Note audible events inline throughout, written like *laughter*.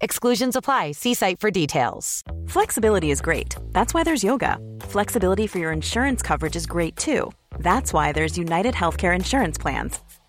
Exclusions apply. See site for details. Flexibility is great. That's why there's yoga. Flexibility for your insurance coverage is great too. That's why there's United Healthcare Insurance Plans.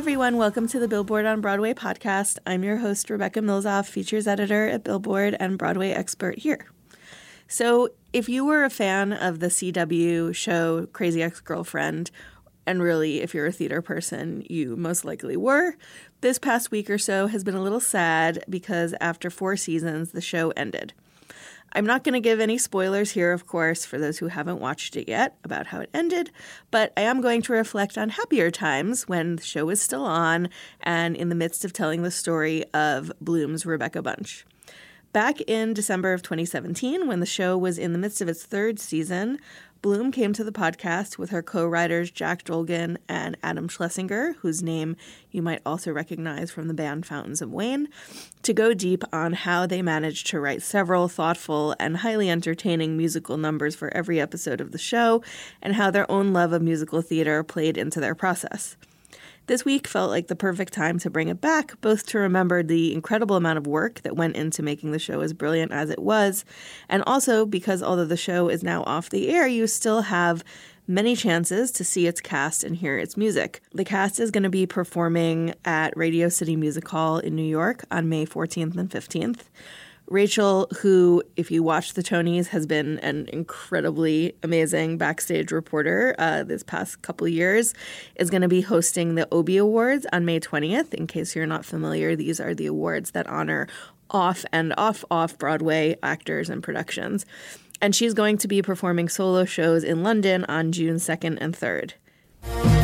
everyone. Welcome to the Billboard on Broadway podcast. I'm your host, Rebecca Milzoff, features editor at Billboard and Broadway expert here. So, if you were a fan of the CW show Crazy Ex Girlfriend, and really, if you're a theater person, you most likely were, this past week or so has been a little sad because after four seasons, the show ended. I'm not going to give any spoilers here, of course, for those who haven't watched it yet about how it ended, but I am going to reflect on happier times when the show was still on and in the midst of telling the story of Bloom's Rebecca Bunch. Back in December of 2017, when the show was in the midst of its third season, Bloom came to the podcast with her co writers Jack Dolgen and Adam Schlesinger, whose name you might also recognize from the band Fountains of Wayne, to go deep on how they managed to write several thoughtful and highly entertaining musical numbers for every episode of the show, and how their own love of musical theater played into their process. This week felt like the perfect time to bring it back, both to remember the incredible amount of work that went into making the show as brilliant as it was, and also because although the show is now off the air, you still have many chances to see its cast and hear its music. The cast is going to be performing at Radio City Music Hall in New York on May 14th and 15th. Rachel, who, if you watch the Tonys, has been an incredibly amazing backstage reporter uh, this past couple years, is going to be hosting the Obie Awards on May 20th. In case you're not familiar, these are the awards that honor off and off off Broadway actors and productions. And she's going to be performing solo shows in London on June 2nd and 3rd.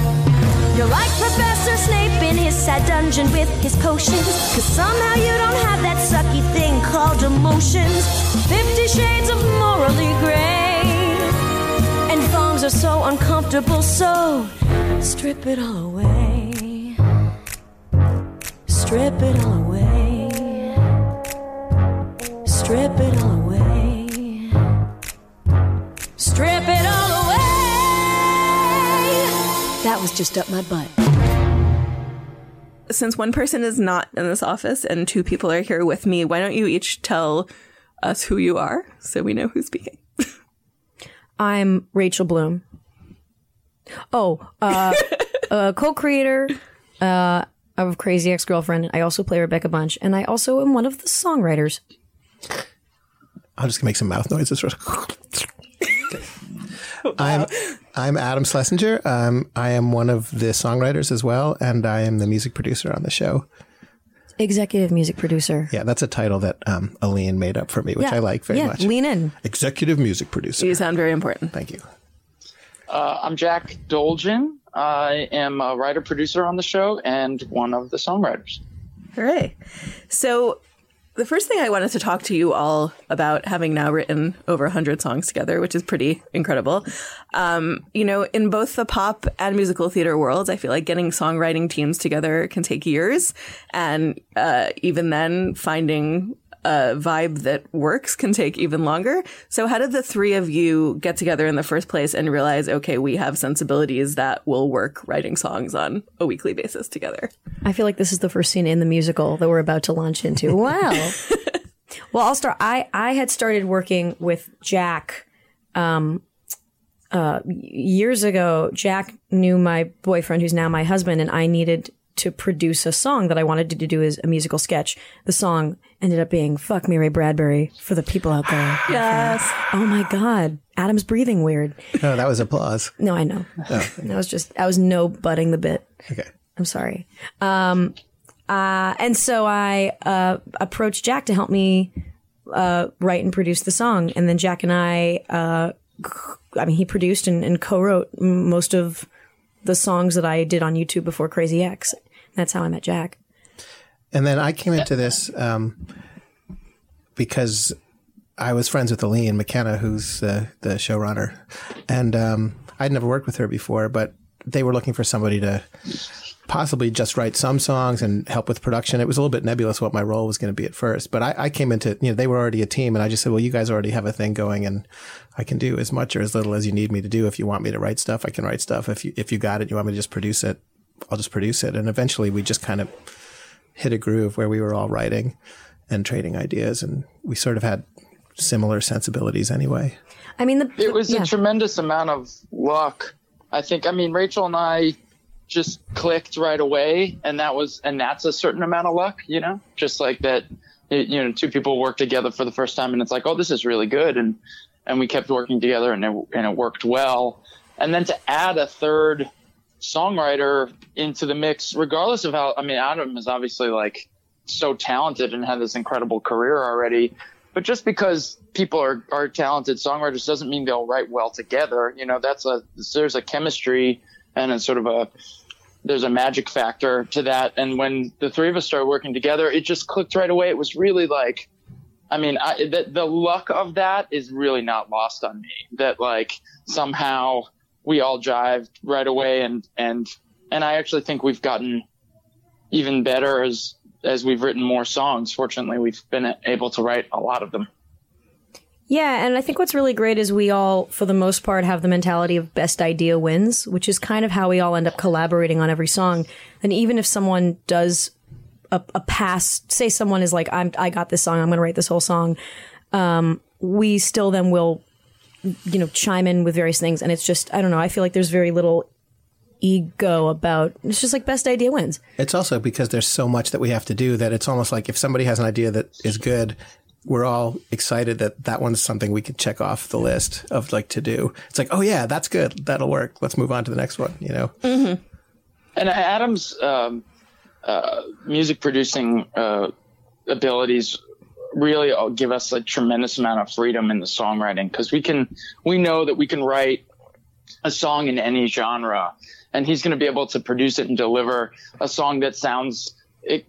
You're like Professor Snape in his sad dungeon with his potions. Cause somehow you don't have that sucky thing called emotions. Fifty shades of morally gray. And thongs are so uncomfortable, so strip it all away. Strip it all away. Strip it all away. That was just up my butt. Since one person is not in this office and two people are here with me, why don't you each tell us who you are so we know who's speaking? *laughs* I'm Rachel Bloom. Oh, uh, *laughs* uh, co-creator uh, of Crazy Ex-Girlfriend. I also play Rebecca Bunch, and I also am one of the songwriters. I'm just gonna make some mouth noises. *laughs* *laughs* I'm I'm Adam Schlesinger. Um, I am one of the songwriters as well, and I am the music producer on the show. Executive music producer. Yeah, that's a title that um, Aline made up for me, which Yeah. I like very yeah, much. lean in. Executive music producer. You sound very important. Thank you. Uh, I'm Jack Dolgen. I am a writer producer on the show and one of the songwriters. Hooray. So, the first thing I wanted to talk to you all about, having now written over 100 songs together, which is pretty incredible. Um, you know, in both the pop and musical theater worlds, I feel like getting songwriting teams together can take years. And uh, even then, finding a vibe that works can take even longer. So, how did the three of you get together in the first place and realize, okay, we have sensibilities that will work writing songs on a weekly basis together? I feel like this is the first scene in the musical that we're about to launch into. *laughs* Wow. Well, I'll start. I I had started working with Jack, um, uh, years ago. Jack knew my boyfriend, who's now my husband, and I needed to produce a song that I wanted to do as a musical sketch. The song ended up being "Fuck Me Ray Bradbury" for the people out there. *sighs* Yes. Oh my God, Adam's breathing weird. No, that was applause. No, I know. *laughs* That was just I was no butting the bit. Okay. I'm sorry. Um, uh, and so I uh, approached Jack to help me uh, write and produce the song. And then Jack and I, uh, I mean, he produced and, and co wrote most of the songs that I did on YouTube before Crazy Ex. That's how I met Jack. And then I came into this um, because I was friends with Aline McKenna, who's uh, the showrunner, and um, I'd never worked with her before, but they were looking for somebody to possibly just write some songs and help with production. It was a little bit nebulous what my role was going to be at first, but I, I came into you know they were already a team, and I just said, well, you guys already have a thing going, and I can do as much or as little as you need me to do. If you want me to write stuff, I can write stuff. If you if you got it, you want me to just produce it, I'll just produce it. And eventually, we just kind of hit a groove where we were all writing and trading ideas, and we sort of had similar sensibilities anyway. I mean, the, It was yeah. a tremendous amount of luck. I think. I mean, Rachel and I just clicked right away, and that was, and that's a certain amount of luck, you know, just like that. you know, two people work together for the first time, and it's like, oh, this is really good, and and we kept working together, and it, and it worked well. And then to add a third songwriter into the mix, regardless of how, I mean, Adam is obviously like so talented and had this incredible career already. But just because people are, are talented songwriters doesn't mean they'll write well together. You know, that's a, there's a chemistry and a sort of a, there's a magic factor to that. And when the three of us started working together, it just clicked right away. It was really like, I mean, I, the, the luck of that is really not lost on me. That like somehow we all jived right away, and and and I actually think we've gotten even better as as we've written more songs. Fortunately, we've been able to write a lot of them. Yeah, and I think what's really great is we all, for the most part, have the mentality of best idea wins, which is kind of how we all end up collaborating on every song. And even if someone does a, a pass, say someone is like, "I'm, I got this song, I'm going to write this whole song," um, we still then will, you know, chime in with various things. And it's just, I don't know, I feel like there's very little ego about. It's just like best idea wins. It's also because there's so much that we have to do that it's almost like if somebody has an idea that is good, we're all excited that that one's something we could check off the list of like to do. It's like, oh yeah, that's good. That'll work. Let's move on to the next one. You know, And Adam's um, uh, music producing uh, abilities really give us a tremendous amount of freedom in the songwriting because we can we know that we can write a song in any genre and he's going to be able to produce it and deliver a song that sounds it,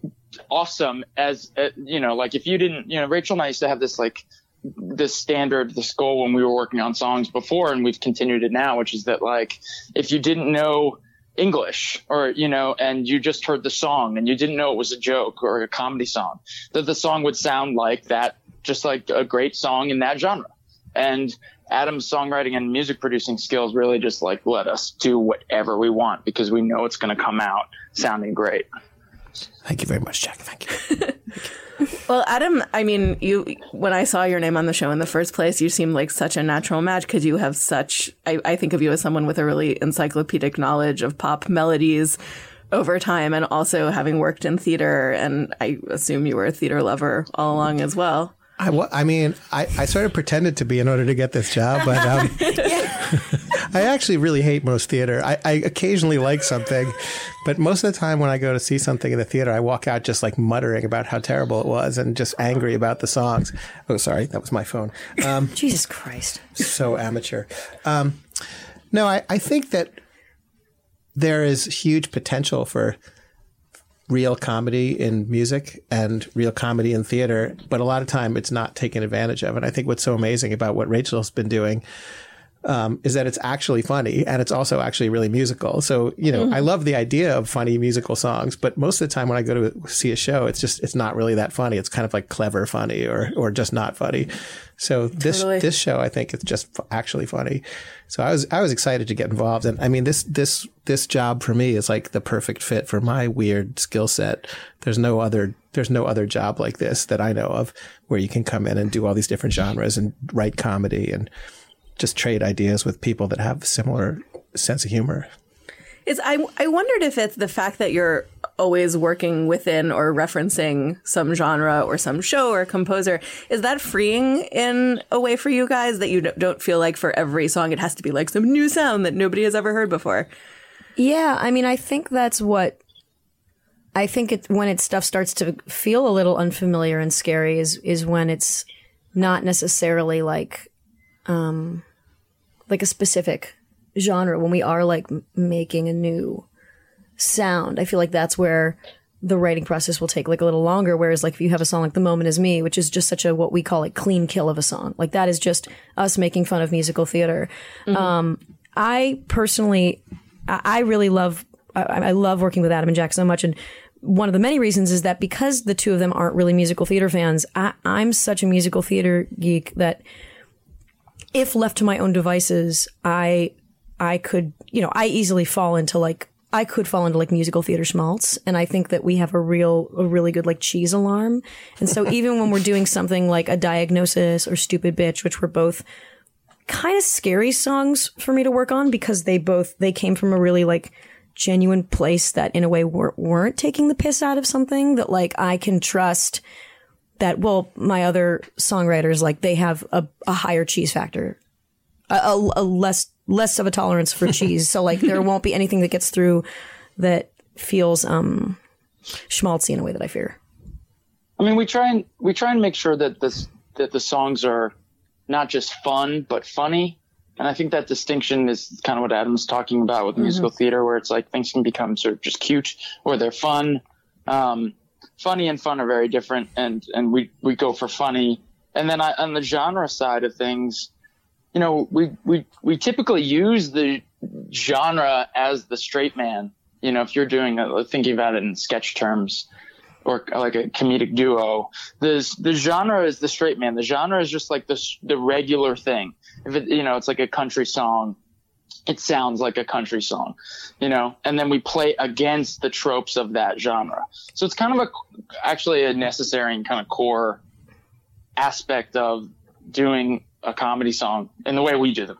awesome as uh, you know like if you didn't you know Rachel and I used to have this like this standard this goal when we were working on songs before and we've continued it now which is that like if you didn't know English or, you know, and you just heard the song and you didn't know it was a joke or a comedy song, that the song would sound like that, just like a great song in that genre. And Adam's songwriting and music producing skills really just like let us do whatever we want because we know it's going to come out sounding great. Thank you very much, Jack. Thank you. *laughs* Well, Adam, I mean, you when I saw your name on the show in the first place, you seemed like such a natural match because you have such. I, I think of you as someone with a really encyclopedic knowledge of pop melodies over time, and also having worked in theater, and I assume you were a theater lover all along as well. I, I mean, I, I sort of pretended to be in order to get this job, but um, *laughs* I actually really hate most theater. I, I occasionally like something, but most of the time when I go to see something in the theater, I walk out just like muttering about how terrible it was and just angry about the songs. Oh, sorry, that was my phone. Um, Jesus Christ. so amateur. Um, no, I, I think that there is huge potential for real comedy in music and real comedy in theater, but a lot of time it's not taken advantage of. And I think what's so amazing about what Rachel's been doing um, is that it's actually funny and it's also actually really musical. So, you know, I love the idea of funny musical songs, but most of the time when I go to see a show, it's just, it's not really that funny. It's kind of like clever funny or, or just not funny. So this, Totally. this show, I think it's just f- actually funny. So I was, I was excited to get involved. And I mean, this, this, this job for me is like the perfect fit for my weird skill set. There's no other, there's no other job like this that I know of where you can come in and do all these different genres and write comedy and, just trade ideas with people that have similar sense of humor. It's I I wondered if it's the fact that you're always working within or referencing some genre or some show or composer is that freeing in a way for you guys that you don't feel like for every song it has to be like some new sound that nobody has ever heard before. Yeah, I mean, I think that's what I think it when it stuff starts to feel a little unfamiliar and scary is is when it's not necessarily like um like a specific genre when we are like m- making a new sound. I feel like that's where the writing process will take like a little longer whereas like if you have a song like The Moment Is Me, which is just such a what we call like clean kill of a song. Like that is just us making fun of musical theater. Um I personally I I really love I, I love working with Adam and Jack so much and one of the many reasons is that because the two of them aren't really musical theater fans, I, I'm such a musical theater geek that if left to my own devices, I I could, you know, I easily fall into like I could fall into like musical theater schmaltz, and I think that we have a real, a really good like cheese alarm. And so even when we're doing something like a diagnosis or stupid bitch, which were both kind of scary songs for me to work on because they both they came from a really like genuine place that in a way were, weren't taking the piss out of something that like I can trust that well my other songwriters like they have a, a higher cheese factor a, a, a less less of a tolerance for *laughs* cheese so like there won't be anything that gets through that feels um schmaltzy in a way that I fear I mean, we try and we try and make sure that this that the songs are not just fun but funny. And I think that distinction is kind of what Adam's talking about with musical theater, where it's like things can become sort of just cute or they're fun. Um, funny and fun are very different, and and we we go for funny. And then I, on the genre side of things, you know, we we we typically use the genre as the straight man. You know, if you're doing a, thinking about it in sketch terms, or like a comedic duo. The the genre is the straight man. The genre is just like the the regular thing. If it you know it's like a country song, it sounds like a country song, you know. And then we play against the tropes of that genre. So it's kind of a actually a necessary and kind of core aspect of doing a comedy song in the way we do them.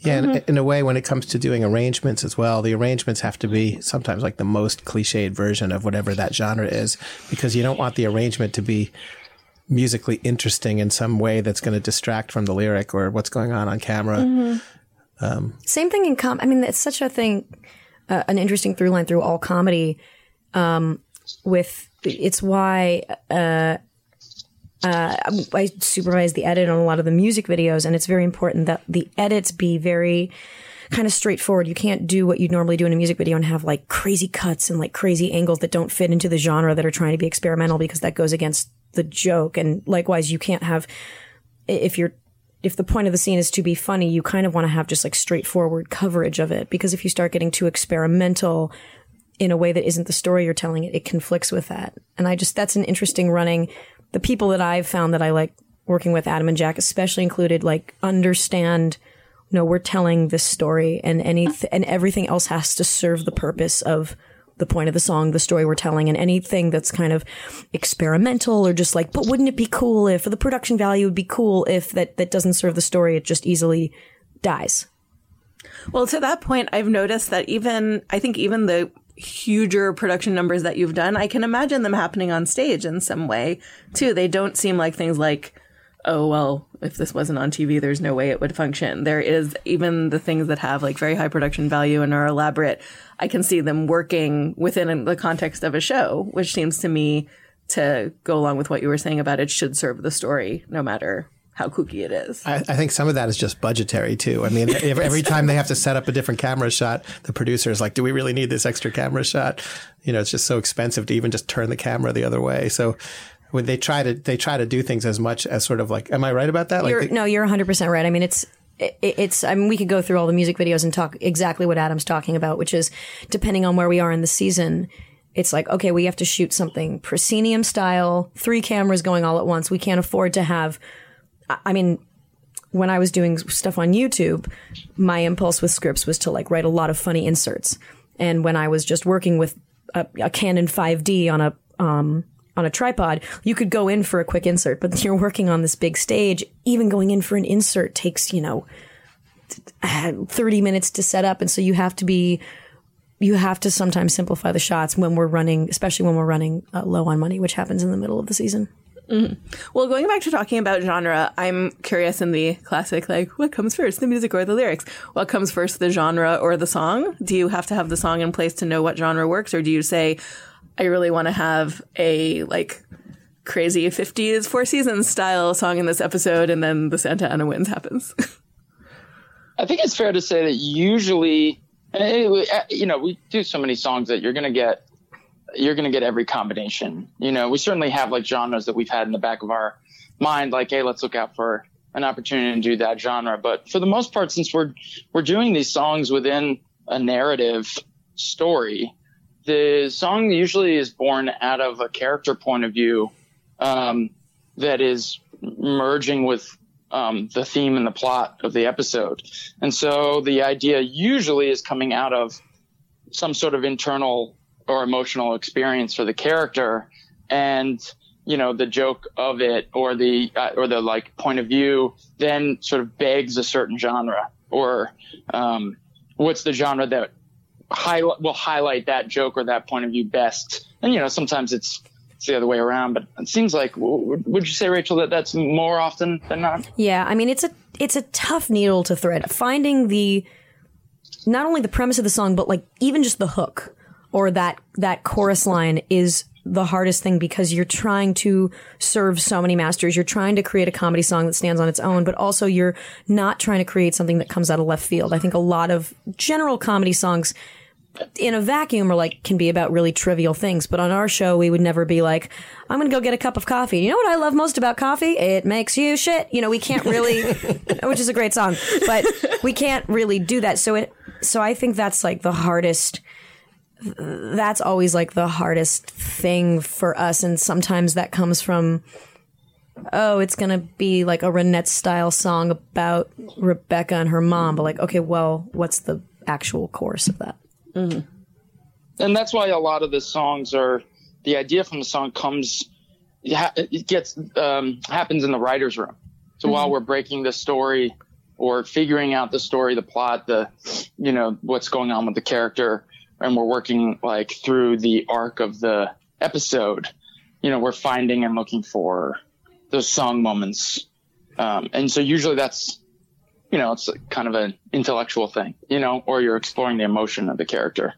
Yeah, in, mm-hmm. in a way, when it comes to doing arrangements as well, the arrangements have to be sometimes like the most cliched version of whatever that genre is, because you don't want the arrangement to be musically interesting in some way that's going to distract from the lyric or what's going on on camera. Mm-hmm. Same thing in com. I mean, it's such a thing, uh, an interesting through line through all comedy. Um, with it's why uh, uh, I supervise the edit on a lot of the music videos, and it's very important that the edits be very kind of straightforward. You can't do what you'd normally do in a music video and have like crazy cuts and like crazy angles that don't fit into the genre that are trying to be experimental because that goes against the joke. And likewise, you can't have if you're if the point of the scene is to be funny, you kind of want to have just like straightforward coverage of it because if you start getting too experimental in a way that isn't the story you're telling it, it conflicts with that. And I just that's an interesting running. The people that I've found that I like working with, Adam and Jack especially included, like understand. No, we're telling this story, and any and everything else has to serve the purpose of the point of the song, the story we're telling, and anything that's kind of experimental or just like, but wouldn't it be cool if, or the production value would be cool if that that doesn't serve the story, it just easily dies. Well, to that point, I've noticed that even I think even the huger production numbers that you've done, I can imagine them happening on stage in some way too. They don't seem like things like, oh well, if this wasn't on TV, there's no way it would function. There is even the things that have like very high production value and are elaborate. I can see them working within the context of a show, which seems to me to go along with what you were saying about it should serve the story, no matter how kooky it is. I, I think some of that is just budgetary too. I mean, *laughs* every time they have to set up a different camera shot, the producer is like, "Do we really need this extra camera shot?" You know, it's just so expensive to even just turn the camera the other way. So when they try to they try to do things as much as sort of like, am I right about that? You're, they- no, you're 100% right. I mean, it's, it, it's I mean we could go through all the music videos and talk exactly what Adam's talking about, which is depending on where we are in the season. It's like okay, we have to shoot something proscenium style, three cameras going all at once. We can't afford to have. I- I mean, when I was doing stuff on YouTube, my impulse with scripts was to like write a lot of funny inserts. And when I was just working with a, a Canon 5D on a um, on a tripod, you could go in for a quick insert. But you're working on this big stage. Even going in for an insert takes you know uh, 30 minutes to set up, and so you have to be you have to sometimes simplify the shots when we're running, especially when we're running uh, low on money, which happens in the middle of the season. Well, going back to talking about genre, I'm curious in the classic, like, what comes first, the music or the lyrics? What comes first, the genre or the song? Do you have to have the song in place to know what genre works, or do you say, I really want to have a like crazy 50s Four Seasons style song in this episode, and then the Santa Ana Winds happens? I think it's fair to say that usually, uh, you know, we do so many songs that you're going to get, you're going to get every combination. You know, we certainly have like genres that we've had in the back of our mind, like, hey, let's look out for an opportunity to do that genre. But for the most part, since we're we're doing these songs within a narrative story, the song usually is born out of a character point of view um, that is merging with um, the theme and the plot of the episode. And so the idea usually is coming out of some sort of internal or emotional experience for the character and you know the joke of it or the uh, or the like point of view then sort of begs a certain genre or um, what's the genre that highlight will highlight that joke or that point of view best and you know sometimes it's it's the other way around but it seems like would you say rachel that that's more often than not Yeah, I mean it's a it's a tough needle to thread. Finding the not only the premise of the song, but like even just the hook or that that chorus line is the hardest thing because you're trying to serve so many masters. You're trying to create a comedy song that stands on its own, but also you're not trying to create something that comes out of left field. I think a lot of general comedy songs in a vacuum are like can be about really trivial things but on our show we would never be like i'm gonna go get a cup of coffee. You know what i love most about coffee? It makes you shit. You know we can't really *laughs* which is a great song but we can't really do that. So it so i think that's like the hardest that's always like the hardest thing for us and sometimes that comes from oh it's gonna be like a renette style song about rebecca and her mom but like okay well what's the actual course of that and that's why a lot of the songs are the idea from the song comes it gets um, happens in the writer's room. So while we're breaking the story or figuring out the story the plot the you know what's going on with the character and we're working like through the arc of the episode you know we're finding and looking for those song moments. Um, and so usually that's you know it's kind of an intellectual thing you know or you're exploring the emotion of the character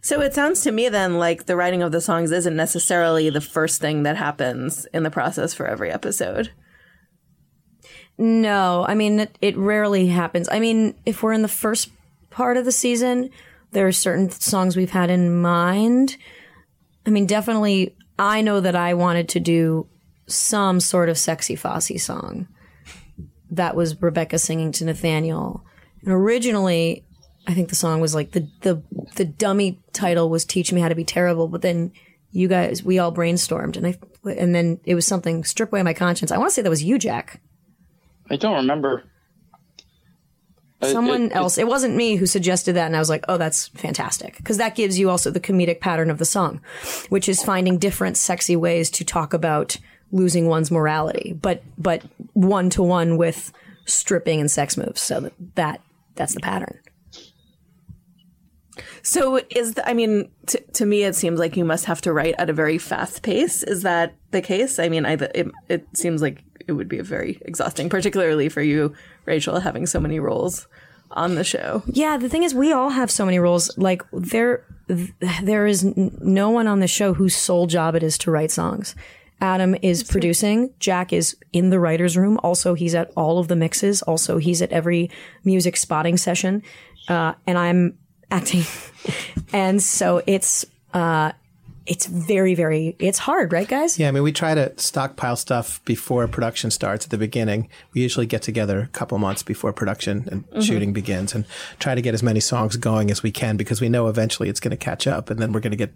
So it sounds to me then like the writing of the songs isn't necessarily the first thing that happens in the process for every episode. No, I mean it, it rarely happens. I mean, if we're in the first part of the season, there are certain songs we've had in mind. I mean, definitely, I know that I wanted to do some sort of sexy Fosse song. That was Rebecca singing to Nathaniel, and originally, I think the song was like the the the dummy title was "Teach Me How to Be Terrible," but then you guys, we all brainstormed, and I and then it was something strip away my conscience. I want to say that was you, Jack. i don't remember someone it- it- else. It wasn't me who suggested that, and I was like, "Oh, that's fantastic," because that gives you also the comedic pattern of the song, which is finding different sexy ways to talk about losing one's morality, but but one to one with stripping and sex moves. So that, that that's the pattern. So is the, I mean t- to me it seems like you must have to write at a very fast pace. Is that the case? I mean, I it, it seems like it would be very exhausting, particularly for you, Rachel, having so many roles on the show. Yeah, the thing is, we all have so many roles. Like there, there is no one on the show whose sole job it is to write songs. Adam is producing. Jack is in the writers' room. Also, he's at all of the mixes. Also, he's at every music spotting session. Uh, and I'm acting. *laughs* and so it's, uh, it's very, very, it's hard, right, guys? Yeah, I mean, we try to stockpile stuff before production starts at the beginning. We usually get together a couple months before production and Mm-hmm. shooting begins and try to get as many songs going as we can because we know eventually it's going to catch up and then we're going to get,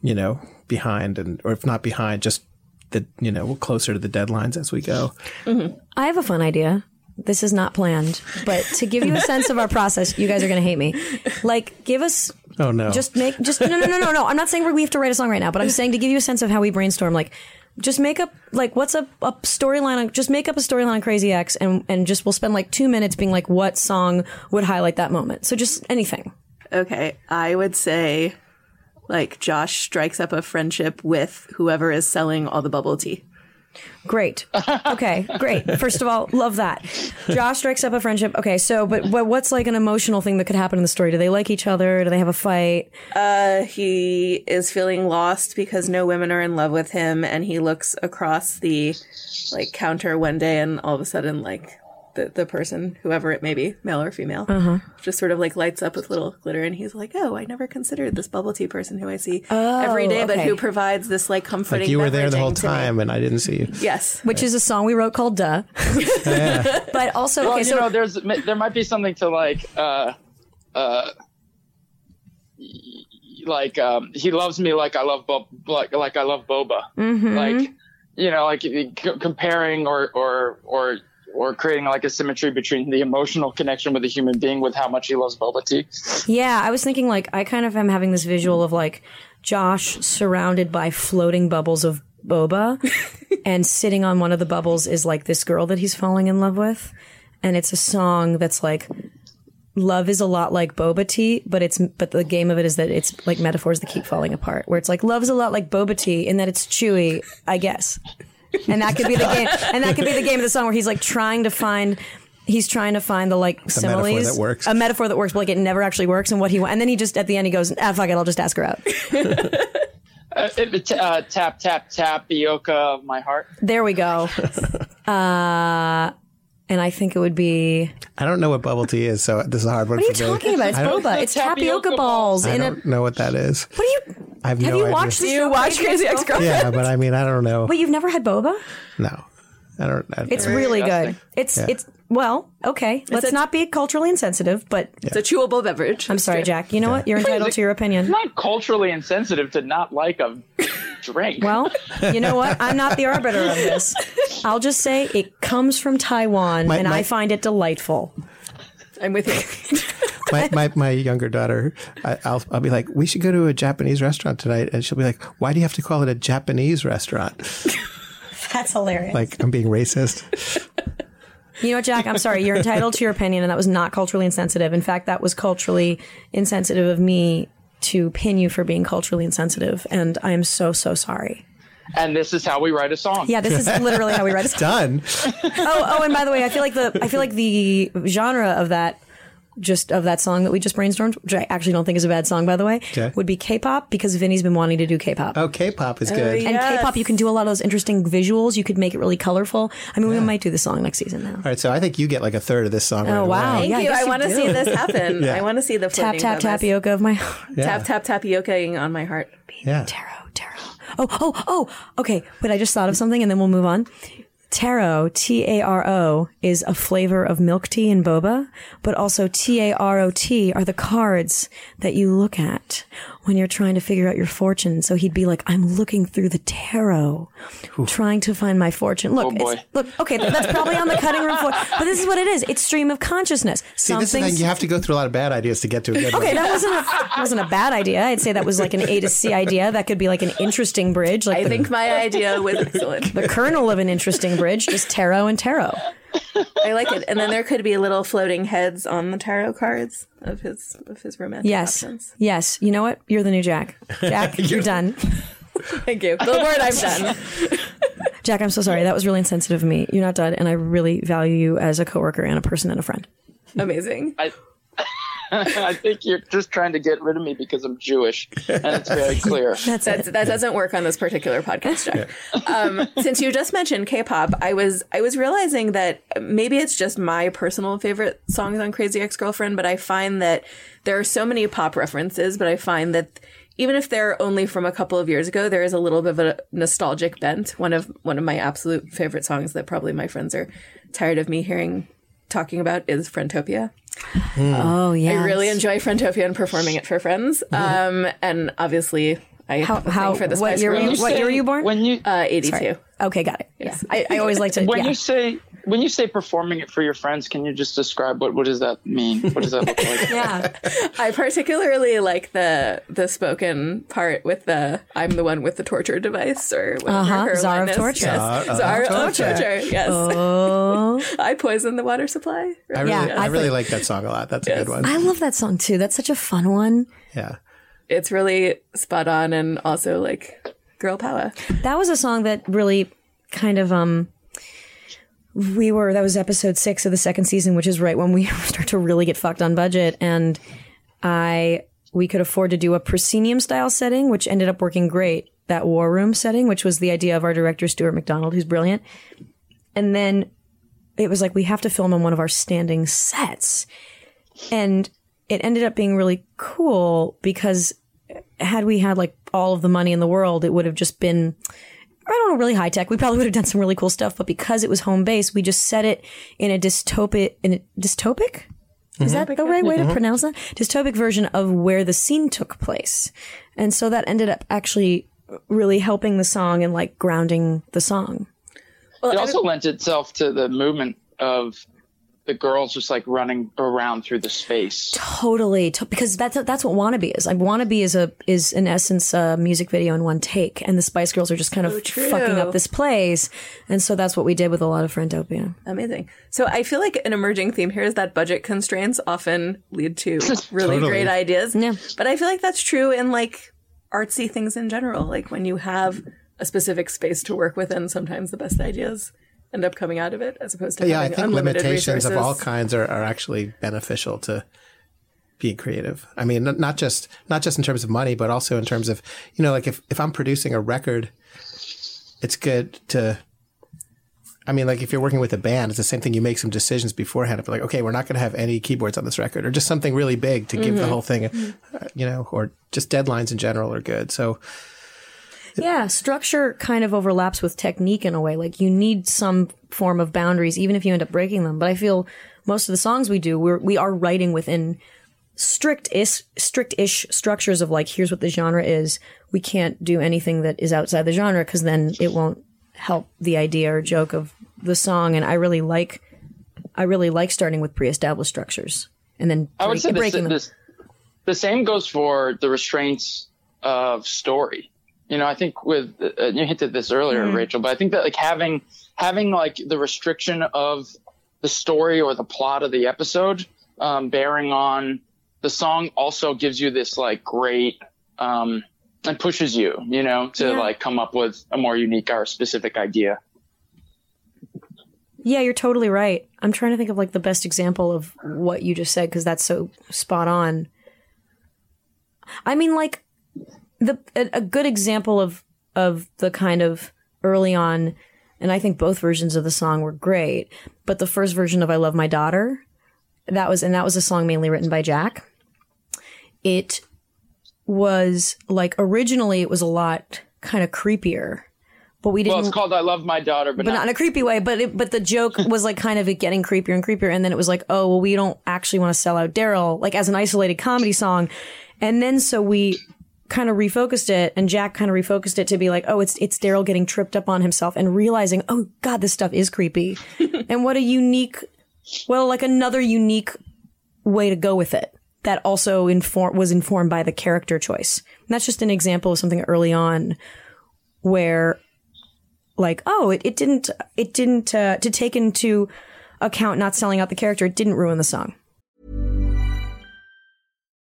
you know, behind and, or if not behind, just the, you know, we're closer to the deadlines as we go. Mm-hmm. I have a fun idea. This is not planned, but to give you a *laughs* sense of our process, you guys are going to hate me. Like, give us Oh, no. just make just no no no no no. I'm not saying we have to write a song right now, but I'm saying to give you a sense of how we brainstorm. Like, just make up like what's a, a storyline. on Just make up a storyline on Crazy Ex, and and just we'll spend like two minutes being like, what song would highlight that moment. So just anything. Okay, I would say like Josh strikes up a friendship with whoever is selling all the bubble tea. Great. Okay, great. First of all, love that. Josh strikes up a friendship. Okay, so but, but what's like an emotional thing that could happen in the story? Do they like each other? Do they have a fight? Uh, He is feeling lost because no women are in love with him and he looks across the like counter one day and all of a sudden like the, the person, whoever it may be, male or female, just sort of like lights up with little glitter and he's like, Oh, I never considered this bubble tea person who I see every day, but who provides this like comforting Like you were there the whole beveraging me." time and I didn't see you. *laughs* Yes. Which is a song we wrote called "Duh." *laughs* but also, Well, okay, you so know, there's there might be something to like, uh, uh, like um, he loves me like I love Bo- like like I love Boba. Mm-hmm. Like, you know, like c- comparing or or or or creating like a symmetry between the emotional connection with a human being with how much he loves boba tea. yeah, I was thinking like I kind of am having this visual of like Josh surrounded by floating bubbles of boba, *laughs* and sitting on one of the bubbles is like this girl that he's falling in love with, and it's a song that's like. Love is a lot like boba tea, but it's but the game of it is that it's like metaphors that keep falling apart. Where it's like love's a lot like boba tea in that it's chewy, I guess. And that could be the game. And that could be the game of the song where he's like trying to find. He's trying to find the like metaphor similes, that works. a metaphor that works, but like it never actually works. And what he wa- and then he just at the end he goes, ah, fuck it, I'll just ask her out. Uh, it- uh, tap tap tapioca of my heart. There we go. *laughs* Uh, and I think it would be. I don't know what bubble tea is, so this is a hard one What are you for me. talking about? It's boba. It's tapioca Tapioca balls I in don't know what that is. What are you? I have, Have no you idea. watched the Do you watch Crazy Ex Girlfriend? Yeah, but I mean, I don't know. Wait, you've never had boba? No, I don't. I, It's really good. It's Yeah. it's well, okay. Let's a- not be culturally insensitive, but It's a chewable beverage. I'm sorry, Jack. You know what? You're *laughs* entitled to your opinion. It's Not culturally insensitive to not like a drink. Well, you know what? I'm not the arbiter of this. *laughs* I'll just say it comes from Taiwan, My- and my- I find it delightful. I'm with you. *laughs* my, my my younger daughter, I, I'll I'll be like, we should go to a Japanese restaurant tonight, and she'll be like, why do you have to call it a Japanese restaurant? *laughs* That's hilarious. Like I'm being racist. You know what, Jack? I'm sorry. You're entitled to your opinion, and that was not culturally insensitive. In fact, that was culturally insensitive of me to pin you for being culturally insensitive, and I am so so sorry. And this is how we write a song. Yeah, this is literally how we write a *laughs* song. it's Done. Oh, oh, and by the way, I feel like the I feel like the genre of that just of that song that we just brainstormed, which I actually don't think is a bad song, by the way, Okay. would be K-pop because Vinny's been wanting to do K-pop. Oh, K-pop is good. And Yes. K-pop, you can do a lot of those interesting visuals. You could make it really colorful. I mean, we might do the song next season now. All right, so I think you get like a third of this song. Oh, right Oh, wow. away. Thank Yeah, I you. guess I want to see this happen. *laughs* I want to see the Tap floating tap bubbles. tapioca of my Tap tap tapiocaing on my heart. Yeah. Taro, taro. Oh, oh, oh. Okay, wait. I just thought of something, and then we'll move on. Taro, T A R O, is a flavor of milk tea and boba, but also T A R O T are the cards that you look at when you're trying to figure out your fortune. So he'd be like, "I'm looking through the tarot, trying to find my fortune." Look, Oh, it's, look. Okay, that's probably on the cutting room floor, but this is what it is. It's stream of consciousness. See, this is thing. You have to go through a lot of bad ideas to get to a good Okay, that wasn't a wasn't a bad idea. I'd say that was like an A to C idea. That could be like an interesting bridge. Like I the, think my idea was excellent. the kernel of an interesting bridge, just tarot and tarot. I like it. And then there could be little floating heads on the tarot cards of his of his romantic Yes, options. yes. You know what? You're the new Jack. Jack, *laughs* you're done. *laughs* Thank you. The word I'm done. *laughs* Jack, I'm so sorry. That was really insensitive of me. You're not done, and I really value you as a coworker and a person and a friend. Amazing. I, *laughs* I think you're just trying to get rid of me because I'm Jewish, and it's very clear. *laughs* That's That's, that doesn't work on this particular podcast, Jack. Um, since you just mentioned K-pop, I was I was realizing that maybe it's just my personal favorite songs on Crazy Ex-Girlfriend, but I find that there are so many pop references, but I find that even if they're only from a couple of years ago, there is a little bit of a nostalgic bent. One of one of my absolute favorite songs that probably my friends are tired of me hearing talking about is Friendtopia. Oh yeah. I really enjoy Friendtopia and performing it for friends. Um, and obviously, I How- have a how- thing for the what Spice year were you- what year were you born? When you Uh, 82. Okay, got it. Yeah. I, I always like to. when yeah. you say when you say performing it for your friends, can you just describe what what does that mean? What does that look like? *laughs* yeah. I particularly like the the spoken part with the I'm the one with the torture device or whatever Uh-huh, her Czar line of. Torture. Yes. Czar of Czar of Torture. torture. Yes. Oh, *laughs* I poison the water supply. I really, Yeah, I, I really think- like that song a lot. That's a good one. I love that song too. That's such a fun one. Yeah. It's really spot on and also like girl power. That was a song that really kind of um we were that was episode 6 of the second season which is right when we *laughs* start to really get fucked on budget. And I we could afford to do a proscenium style setting which ended up working great. That war room setting which was the idea of our director Stuart McDonald who's brilliant. And then it was like we have to film on one of our standing sets. And it ended up being really cool because had we had like all of the money in the world, it would have just been, I don't know, really high tech. We probably would have done some really cool stuff, but because it was home base, we just set it in a dystopic, in a dystopic? Is that the right way to pronounce that? Dystopic version of where the scene took place. And so that ended up actually really helping the song and like grounding the song. it also lent itself to the movement of the girls just like running around through the space. Totally, to- because that's that's what "Wannabe" is. Like "Wannabe" is a is in essence a music video in one take, and the Spice Girls are just kind of fucking up this place, and so that's what we did with a lot of Friendtopia. Amazing. So I feel like an emerging theme here is that budget constraints often lead to *laughs* really Totally. great ideas. Yeah. But I feel like that's true in like artsy things in general. Like when you have a specific space to work within, sometimes the best ideas end up coming out of it as opposed to Yeah, I think limitations of all kinds are, are actually beneficial to being creative. I mean, not- not just not just in terms of money, but also in terms of you know, like if if I'm producing a record, it's good to. I mean, like if you're working with a band, it's the same thing. You make some decisions beforehand. Of like, okay, we're not going to have any keyboards on this record, or just something really big to give the whole thing, uh, you know, or just deadlines in general are good. So Yeah, structure kind of overlaps with technique in a way. Like you need some form of boundaries, even if you end up breaking them. But I feel most of the songs we do, we're we are writing within strict is strict ish structures of like here's what the genre is. We can't do anything that is outside the genre because then it won't help the idea or joke of the song. And I really like I really like starting with pre-established structures and then I would break- say this, breaking them. this the same goes for the restraints of story. You know, I think with uh, you hinted this earlier, Mm-hmm. Rachel, but I think that like having having like the restriction of the story or the plot of the episode um, bearing on the song also gives you this like great um, and pushes you, you know, to Yeah. like come up with a more unique or specific idea. Yeah, you're totally right. I'm trying to think of like the best example of what you just said because that's so spot on. I mean, like the a, good example of of the kind of early on, and I think both versions of the song were great. But the first version of "I Love My Daughter," that was and that was a song mainly written by Jack. It was like originally it was a lot kind of creepier, but we didn't Well, it's called "I Love My Daughter," but, but not in a creepy way. But it, but the joke *laughs* was like kind of it getting creepier and creepier, and then it was like, oh well, we don't actually want to sell out Darryl like as an isolated comedy song, and then so we kind of refocused it, and Jack kind of refocused it to be like, oh, it's it's Darryl getting tripped up on himself and realizing, oh God, this stuff is creepy, *laughs* and what a unique, well, like another unique way to go with it that also inform was informed by the character choice. And that's just an example of something early on where like oh it, it didn't it didn't uh, to take into account not selling out the character it didn't ruin the song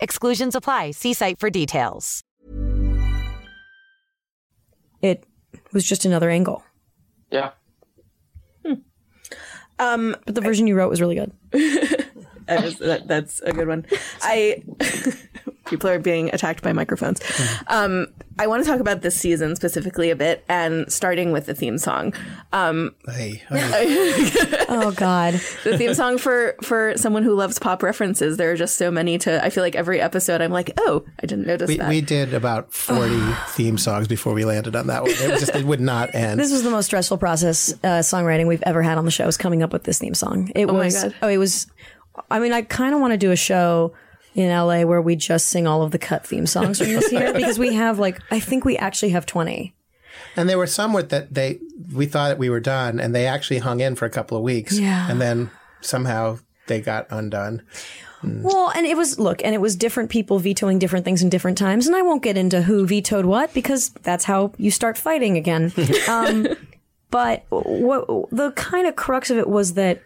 Exclusions apply. See site for details. It was just another angle. Yeah. Hmm. Um, but the version I, you wrote was really good. *laughs* that, that's a good one. I people are being attacked by microphones. Um, I want to talk about this season specifically a bit, and starting with the theme song. Um, Hey, *laughs* hey. Oh God. the theme song for for someone who loves pop references. There are just so many to. I feel like every episode, I'm like, oh, I didn't notice we, that. we did about 40 *sighs* theme songs before we landed on that one. It just it would not end. This was the most stressful process uh, songwriting we've ever had on the show. Is coming up with this theme song. It Oh my was. God. Oh, it was. I mean, I kind of want to do a show in LA where we just sing all of the cut theme songs from this year because we have like I think we actually have twenty. And there were some with that they we thought that we were done, and they actually hung in for a couple of weeks. Yeah. And then somehow they got undone. Well, and it was look, and it was different people vetoing different things in different times, and I won't get into who vetoed what because that's how you start fighting again. *laughs* um, but what the kind of crux of it was that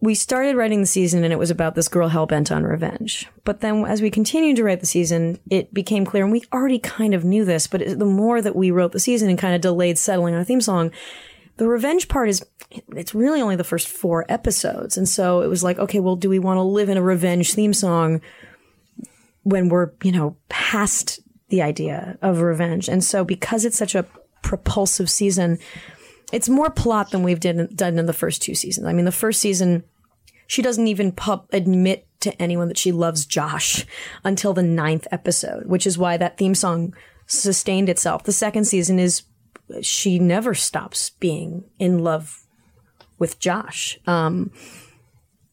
we started writing the season, and it was about this girl hell bent on revenge. But then, as we continued to write the season, it became clear, and we already kind of knew this, but the more that we wrote the season and kind of delayed settling on a theme song, the revenge part is it's really only the first four episodes and so it was like okay well do we want to live in a revenge theme song when we're you know past the idea of revenge and so because it's such a propulsive season it's more plot than we've did, done in the first two seasons i mean the first season she doesn't even pub admit to anyone that she loves josh until the ninth episode which is why that theme song sustained itself the second season is she never stops being in love with Josh. Um,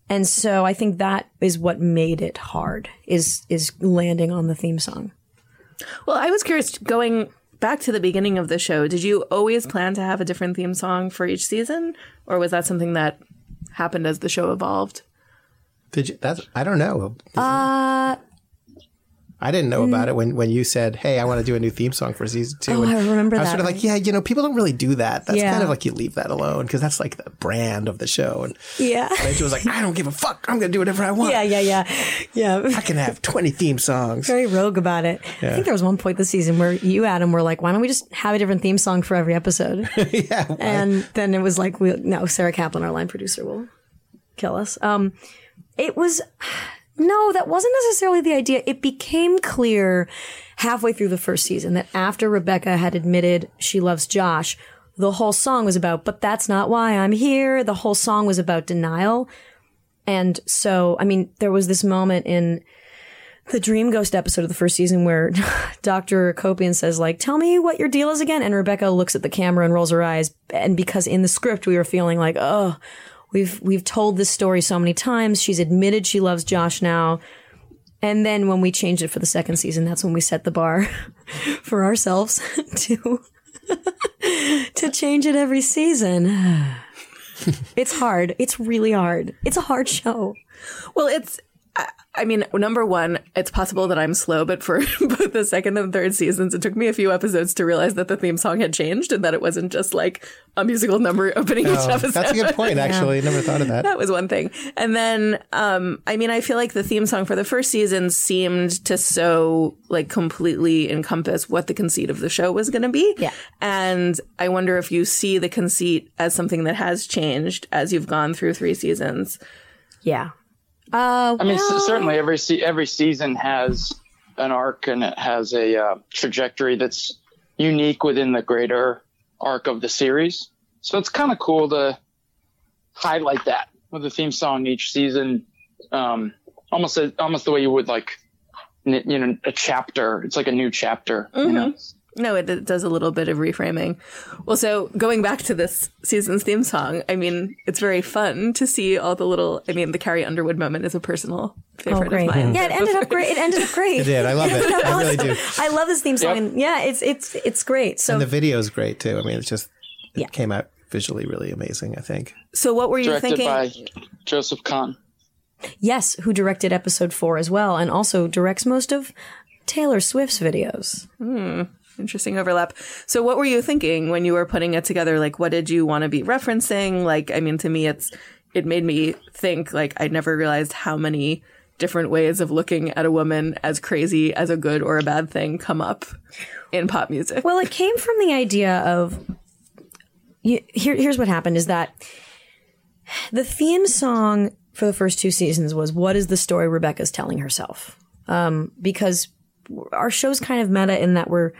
and so I think that is what made it hard is is landing on the theme song. well, I was curious. Going back to the beginning of the show, did you always plan to have a different theme song for each season, or was that something that happened as the show evolved? Did you? That's I don't know. Uh I didn't know about it when, when you said, "Hey, I want to do a new theme song for season two. Oh, and I remember I was that, sort of like, "Yeah, you know, people don't really do that. That's Yeah. kind of like you leave that alone because that's like the brand of the show." And yeah. *laughs* Rachel was like, "I don't give a fuck. I'm going to do whatever I want. Yeah, yeah, yeah. Yeah. I can have 20 theme songs." Very rogue about it. I think there was one point this season where you, Adam, were like, why don't we just have a different theme song for every episode? *laughs* yeah, and then it was like, we, no, Sarah Kaplan, our line producer, will kill us. Um, it was, no, that wasn't necessarily the idea. It became clear halfway through the first season that after Rebecca had admitted she loves Josh, the whole song was about, but that's not why I'm here. The whole song was about denial. And so, I mean, there was this moment in the Dream Ghost episode of the first season where *laughs* Dr. Akopian says, like, tell me what your deal is again. And Rebecca looks at the camera and rolls her eyes. And because in the script we were feeling like, oh, we've we've told this story so many times. She's admitted she loves Josh now. And then when we changed it for the second season, that's when we set the bar *laughs* for ourselves *laughs* to *laughs* to change it every season. *sighs* It's hard. It's really hard. It's a hard show. Well, it's. I- I mean, number one, it's possible that I'm slow, but for *laughs* both the second and third seasons, it took me a few episodes to realize that the theme song had changed and that it wasn't just like a musical number *laughs* opening each Oh, episode. that's a good point. Actually, I never thought of that. that was one thing. And then, um, I mean, I feel like the theme song for the first season seemed to so like completely encompass what the conceit of the show was going to be. Yeah. And I wonder if you see the conceit as something that has changed as you've gone through three seasons. Yeah. Uh, I mean, c- certainly every se- every season has an arc and it has a uh, trajectory that's unique within the greater arc of the series. So it's kind of cool to highlight that with a theme song each season, um, almost a, almost the way you would like, you know, a chapter. It's like a new chapter. You know? No, it, it does a little bit of reframing. Well, so going back to this season's theme song, I mean, it's very fun to see all the little. I mean, the Carrie Underwood moment is a personal favorite Oh, great. of mine. Yeah, it ended up great. It ended up great. It did. I love *laughs* it. I really do. I love this theme song. Yep. And yeah, it's it's it's great. So And the video is great too. I mean, it's just it Yeah. came out visually really amazing. I think. So, what were you Directed thinking? by Joseph Kahn. yes, who directed episode four as well, and also directs most of Taylor Swift's videos. Hmm. Interesting overlap. So, what were you thinking when you were putting it together? Like, what did you want to be referencing? Like, I mean, to me, it's it made me think. Like, I never realized how many different ways of looking at a woman as crazy as a good or a bad thing come up in pop music. Well, it came from the idea of you, here. Here's what happened: is that the theme song for the first two seasons was "What is the story Rebecca's telling herself?" Um, because our show's kind of meta in that we're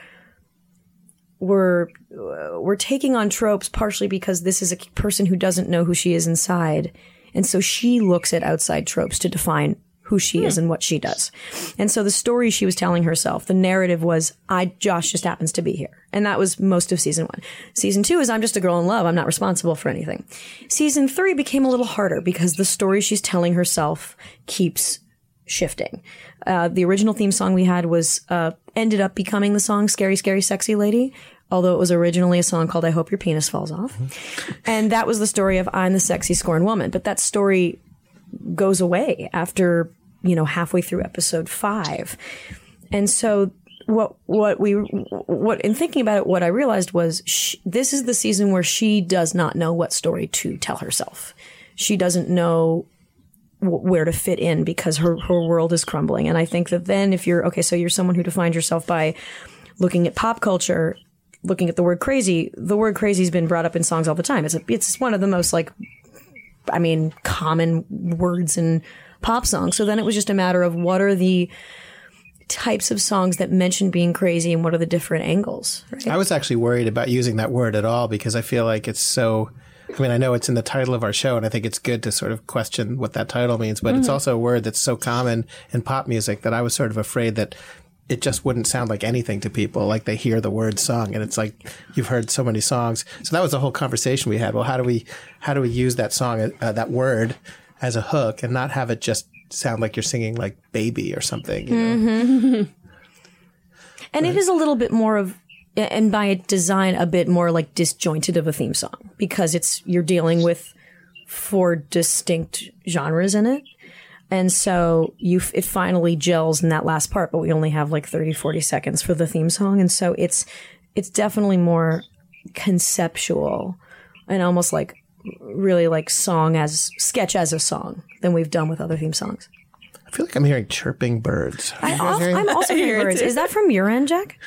we're we're taking on tropes partially because this is a person who doesn't know who she is inside, and so she looks at outside tropes to define who she is and what she does. And so the story she was telling herself, the narrative was, I, Josh just happens to be here. And that was most of season one. Season two is I'm just a girl in love. I'm not responsible for anything. Season three became a little harder because the story she's telling herself keeps shifting. Uh, the original theme song we had was, uh, ended up becoming the song Scary, Scary, Sexy Lady. Although it was originally a song called I Hope Your Penis Falls Off. And that was the story of I'm the sexy scorned woman. But that story goes away after you know halfway through episode five and so what what we what in thinking about it what i realized was sh this is the season where she does not know what story to tell herself she doesn't know where to fit in because her her world is crumbling and i think that then if you're okay so you're someone who defines yourself by looking at pop culture looking at the word crazy the word crazy has been brought up in songs all the time it's a, it's one of the most like I mean, common words in pop songs. So then it was just a matter of what are the types of songs that mention being crazy and what are the different angles. Right? I was actually worried about using that word at all because I feel like it's so. I mean, I know it's in the title of our show, and I think it's good to sort of question what that title means, but it's mm. also a word that's so common in pop music that I was sort of afraid that it just wouldn't sound like anything to people. Like they hear the word song, and it's like you've heard so many songs. So that was the whole conversation we had. Well, how do we how do we use that song, uh, uh, that word, as a hook, and not have it just sound like you're singing like "baby" or something? You know? Mm-hmm. *laughs* And it is a little bit more of, and by design, a bit more like disjointed of a theme song because it's, you're dealing with four distinct genres in it. And so you, it finally gels in that last part, but we only have like 30, 40 seconds for the theme song. And so it's, it's definitely more conceptual and almost like really like song as sketch as a song than we've done with other theme songs. I feel like I'm hearing chirping birds. I? I'm also *laughs* hearing birds. Is that from your end, Jack?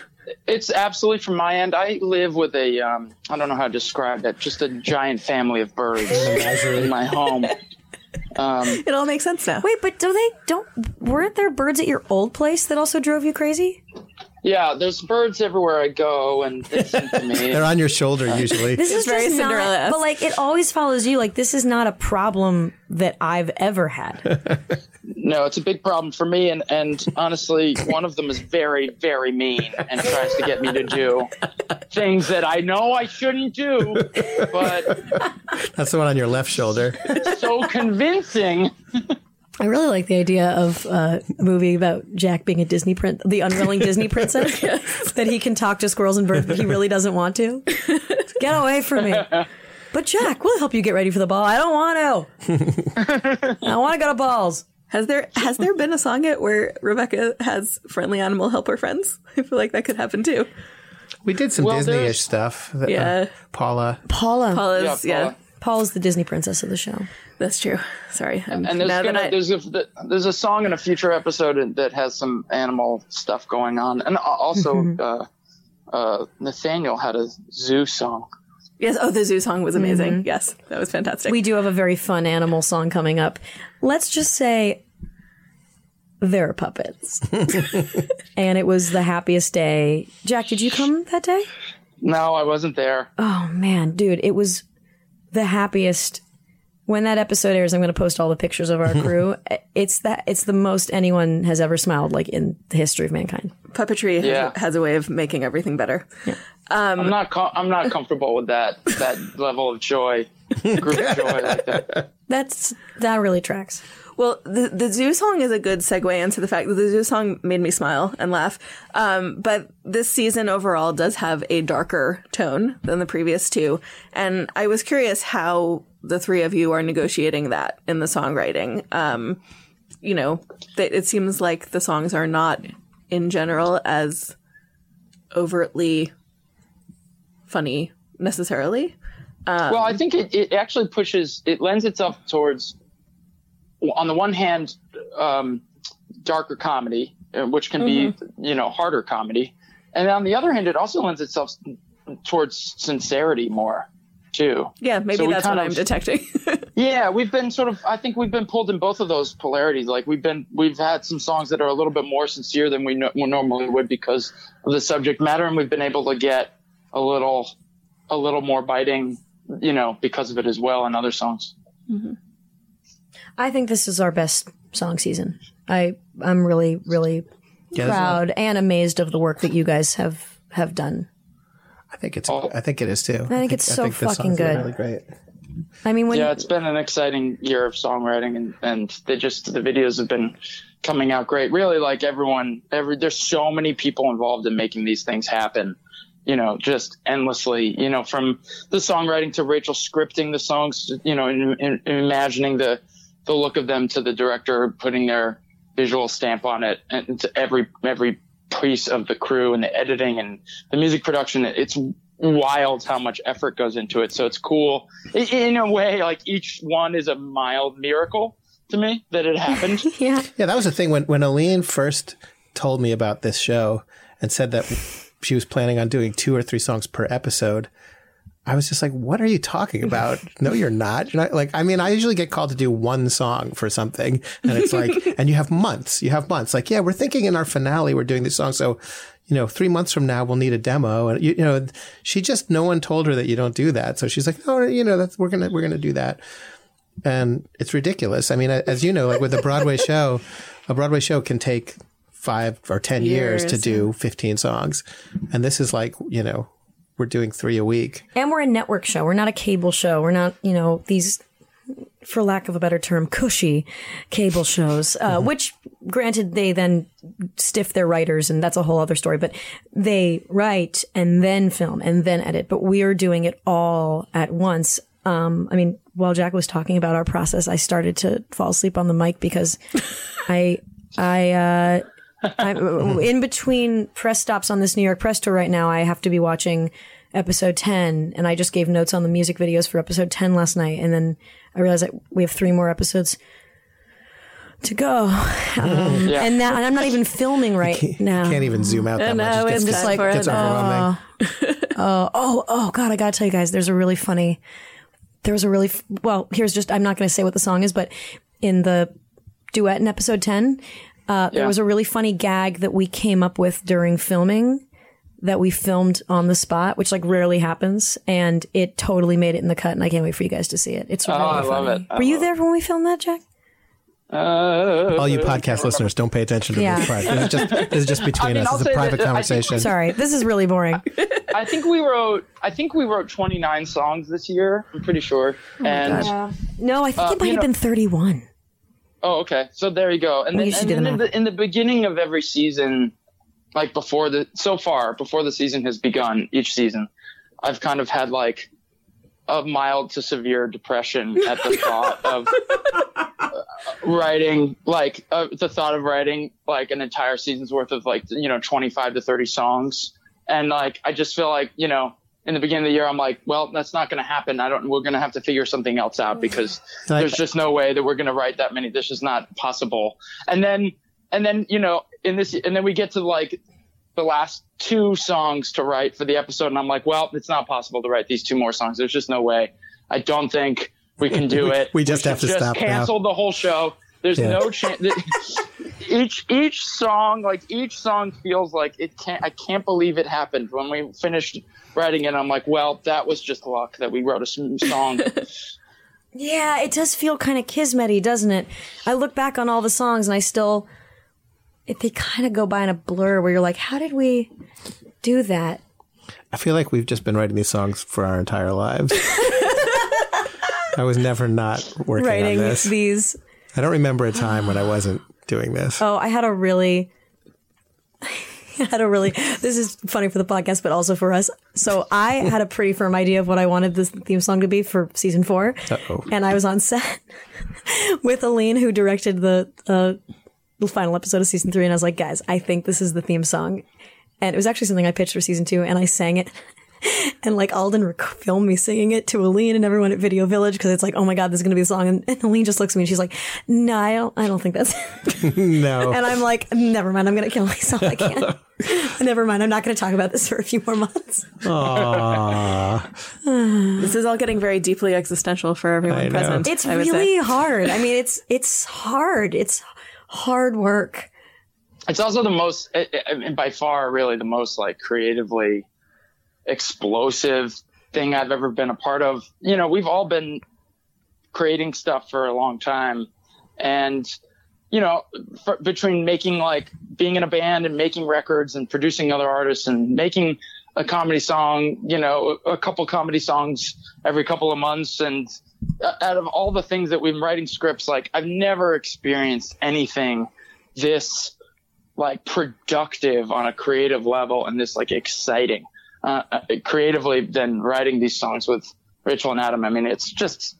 It's absolutely from my end. I live with a, um, I don't know how to describe it, just a giant family of birds in my home. Um, *laughs* It all makes sense now. Wait, but do they don't weren't there birds at your old place that also drove you crazy? yeah, there's birds everywhere I go, and they sing to me. *laughs* They're on your shoulder usually. This is very just not, Cinderella-esque. but like it always follows you. Like this is not a problem that I've ever had. *laughs* No, it's a big problem for me, and, and honestly, one of them is very, very mean and tries to get me to do things that I know I shouldn't do, but That's the one on your left shoulder. so convincing. I really like the idea of uh, a movie about Jack being a Disney prince, the unwilling Disney princess, *laughs* that he can talk to squirrels and birds, but he really doesn't want to. Get away from me. But Jack, we'll help you get ready for the ball. I don't want to. *laughs* I want to go to balls. Has there *laughs* has there been a song yet where Rebecca has friendly animal helper friends? *laughs* I feel like that could happen too. We did some Well, Disney-ish stuff. that, uh, Yeah. Paula. Paula. Paula's, Yeah, yeah, Paula. Paula's the Disney princess of the show. that's true. Sorry. I'm, And there's gonna, I, there's a there's a song in a future episode that has some animal stuff going on, and also uh, uh, Nathaniel had a zoo song. Yes. Oh, the zoo song was amazing. Mm-hmm. Yes, that was fantastic. We do have a very fun animal song coming up. Let's just say they're puppets. *laughs* and it was the happiest day. Jack, did you come that day? No, I wasn't there. Oh man, dude, it was the happiest. When that episode airs, I'm going to post all the pictures of our *laughs* crew. it's that it's the most anyone has ever smiled like in the history of mankind. Puppetry has, Yeah. has a way of making everything better. I'm not com- I'm not comfortable with that that *laughs* level of joy, group joy like that. That's that really tracks. Well, the the zoo song is a good segue into the fact that the zoo song made me smile and laugh. Um, but this season overall does have a darker tone than the previous two, and I was curious how the three of you are negotiating that in the songwriting. Um, you know, that it seems like the songs are not, in general, as overtly funny necessarily. well, I think it, it actually pushes it lends itself towards on the one hand, um, darker comedy, uh, which can be you know harder comedy, and on the other hand, it also lends itself towards sincerity more too. Yeah, maybe So that's what kind I'm detecting. *laughs* Yeah, we've been sort of. I think we've been pulled in both of those polarities. Like we've been, we've had some songs that are a little bit more sincere than we, no, we normally would because of the subject matter, and we've been able to get a little, a little more biting, you know, because of it as well in other songs. Mm-hmm. I think this is our best song season. I I'm really really Yeah, this is- proud and amazed of the work that you guys have have done. I think it's. Oh. I think it is too. I think it's so the songs fucking good. Really great. I mean, when yeah, it's been an exciting year of songwriting, and and they just the videos have been coming out great. Really, like everyone, every there's so many people involved in making these things happen. You know, just endlessly. You know, from the songwriting to Rachel scripting the songs. You know, and, in, imagining the the look of them to the director putting their visual stamp on it, and to every every piece of the crew and the editing and the music production. It's wild how much effort goes into it. So it's cool. In a way, like each one is a mild miracle to me that it happened. *laughs* yeah, Yeah, that was the thing when when Aline first told me about this show and said that she was planning on doing two or three songs per episode. I was just like, "What are you talking about? *laughs* no, you're not. You're not like. I mean, I usually get called to do one song for something, and it's like, *laughs* and you have months. You have months. Like, yeah, we're thinking in our finale, we're doing this song, so you know, three months from now, we'll need a demo. And you, you know, she just no one told her that you don't do that, so she's like, no, you know, that's we're gonna we're gonna do that and it's ridiculous. I mean, as you know, like with a Broadway show, a Broadway show can take five or ten years, to do fifteen songs, and this is like you know we're doing three a week. and we're a network show. We're not a cable show. We're not you know these, for lack of a better term, cushy cable shows. Uh, Which, granted, they then stiff their writers, and that's a whole other story. But they write and then film and then edit. But we are doing it all at once. Um, I mean, while Jack was talking about our process, I started to fall asleep on the mic because *laughs* I, I, uh, in between press stops on this New York press tour right now. I have to be watching episode 10 and I just gave notes on the music videos for episode 10 last night. And then I realized that we have three more episodes to go. Um, Yeah. and that, and I'm not even filming right now. Can't even zoom out that And much. now It it's gets, time like- for gets it. overwhelming. Oh, oh God, I gotta tell you guys, there's a really funny, there was a really, f- well, here's just, I'm not gonna say what the song is, but in the duet in episode 10, uh, there Yeah. was a really funny gag that we came up with during filming that we filmed on the spot, which like rarely happens. And it totally made it in the cut. And I can't wait for you guys to see it. It's really Oh, I love it. I Were you love there when we filmed that, Jack? Uh, All you podcast listeners, don't pay attention to Yeah. this part. This is just this is just *laughs* between I mean, us. I'll It's say a that- private think- conversation. Sorry, this is really boring. *laughs* I think we wrote. I think we wrote 29 songs this year. I'm pretty sure. and No, I think Uh, it might have know- been 31. Oh, okay. So there you go. And then, and then in, the, in the beginning of every season, like before the so far before the season has begun, each season, I've kind of had like a mild to severe depression at the *laughs* thought of uh, writing like uh, the thought of writing like an entire season's worth of like you know 25 to 30 songs and like i just feel like you know in the beginning of the year i'm like well that's not going to happen. I don't we're going to have to figure something else out mm-hmm. because Like- there's just no way that we're going to write that many. This is not possible. And then and then you know in this and then we get to like the last two songs to write for the episode and i'm like well it's not possible to write these two more songs. There's just no way. I don't think we can do *laughs* We- it. we just have to should stop now. cancel the whole show there's Yeah. no chance *laughs* each each song like each song feels like it can't i can't believe it happened when we finished writing it i'm like well that was just luck that we wrote a song *laughs* Yeah, it does feel kind of kismety, doesn't it? I look back on all the songs and I still, if they kind of go by in a blur where you're like, how did we do that? I feel like we've just been writing these songs for our entire lives. *laughs* I was never not working on this. these. I don't remember a time when I *gasps* wasn't doing this. Oh, I had a really, *laughs* I had a really, this is funny for the podcast, but also for us. So I had a pretty firm idea of what I wanted this theme song to be for season 4 Uh-oh. And I was on set *laughs* with Aline, who directed the, uh, the final episode of season three. And I was like, guys, I think this is the theme song. And it was actually something I pitched for season two and I sang it. *laughs* and like Alden rec- filmed me singing it to Aline and everyone at Video Village because it's like, oh my god, this is gonna be a song, and, and Aline just looks at me and she's like, no, I don't, I don't think that's. *laughs* no. *laughs* and I'm like, never mind, I'm gonna kill myself. I can't. never mind, I'm not gonna talk about this for a few more months. *sighs* This is all getting very deeply existential for I everyone know. present. It's I really say. hard. I mean, it's it's hard. It's hard work. it's also the most eh, eh, and by far really the most like creatively explosive thing i've ever been a part of. You know we've all been creating stuff for a long time. And you know for, between making like being in a band and making records and producing other artists and making a comedy song you know a couple comedy songs every couple of months. And uh, out of all the things that we've been writing scripts like i've never experienced anything this like productive on a creative level and this like exciting uh, uh, creatively than writing these songs with Rachel and Adam. I mean, it's just,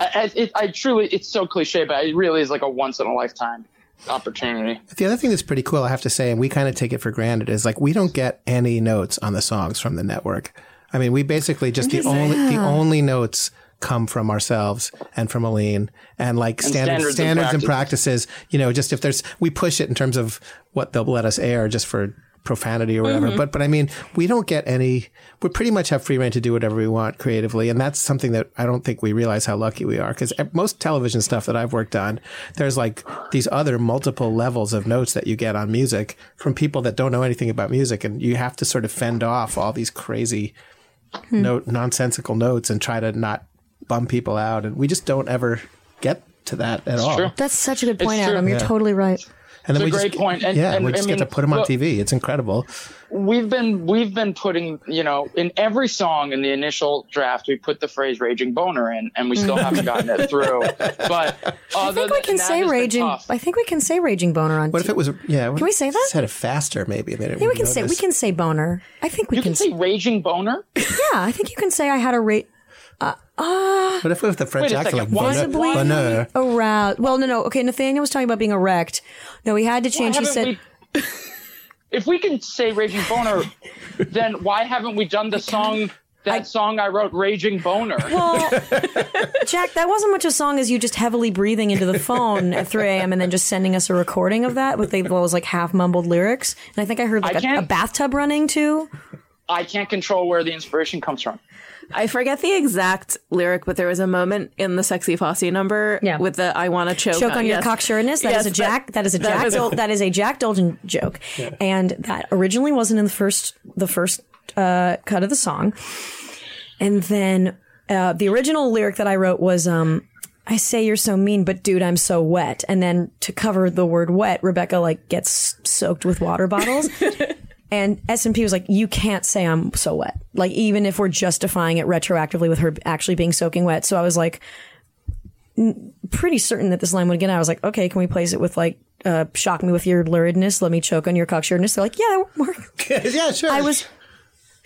I, I, it, I truly, it's so cliche, but it really is like a once in a lifetime opportunity. The other thing that's pretty cool, I have to say, and we kind of take it for granted, is like we don't get any notes on the songs from the network. I mean, we basically just the only the only notes come from ourselves and from Aline and like standards standards standards, and and practices. You know, just if there's we push it in terms of what they'll let us air just for profanity or whatever. Mm-hmm. But but I mean, we don't get any. We pretty much have free reign to do whatever we want creatively, and that's something that I don't think we realize how lucky we are. Because most television stuff that I've worked on, there's like these other multiple levels of notes that you get on music from people that don't know anything about music, and you have to sort of fend off all these crazy hmm. note nonsensical notes and try to not bum people out, and we just don't ever get to that at all. true. That's such a good point, true. Adam. You're Yeah. totally right. And then It's a we great just, point. And- yeah, and we I just get to put them on look- TV. It's incredible. We've been, we've been putting, you know, in every song in the initial draft, we put the phrase raging boner in and we still haven't *laughs* gotten it through. But I think we can say raging. I think we can say raging boner on. What if it was? Yeah, can we say that? Said it faster, maybe. They didn't yeah, we can know say we can say boner. I think we You can. can say raging boner? *laughs* yeah, I think you can say I had a rate What if with the French accent, like second, why- bonheur? why- bonheur. aroused. Well, no, no. Okay, Nathaniel was talking about being erect. No, he had to change. He said. we- *laughs* if we can say raging boner, then why haven't we done the song? That song I wrote, "Raging Boner." Well, *laughs* Jack, that wasn't much a song as you just heavily breathing into the phone at 3 a.m. and then just sending us a recording of that with those like half mumbled lyrics. And I think I heard like I a, can't- a bathtub running too. I can't control where the inspiration comes from. I forget the exact lyric, but there was a moment in the Sexy Fosse number Yeah. with the "I want to choke, Choke on your yes. cocksureness. That is Yes, a Jack. that is a Jack. was- *laughs* Dol- that is a Jack Dolgen joke, and that originally wasn't in the first the first uh, cut of the song. And then uh, the original lyric that I wrote was, um, "I say you're so mean, but dude, I'm so wet." And then to cover the word "wet," Rebecca like gets soaked with water bottles. *laughs* And S&P was like, you can't say I'm so wet. Like, even if we're justifying it retroactively with her actually being soaking wet. So I was like, n- pretty certain that this line would get out. I was like, okay, can we place it with like, uh, shock me with your luridness, let me choke on your cocksureness? They're like, yeah, that would work. *laughs* yeah, sure. I was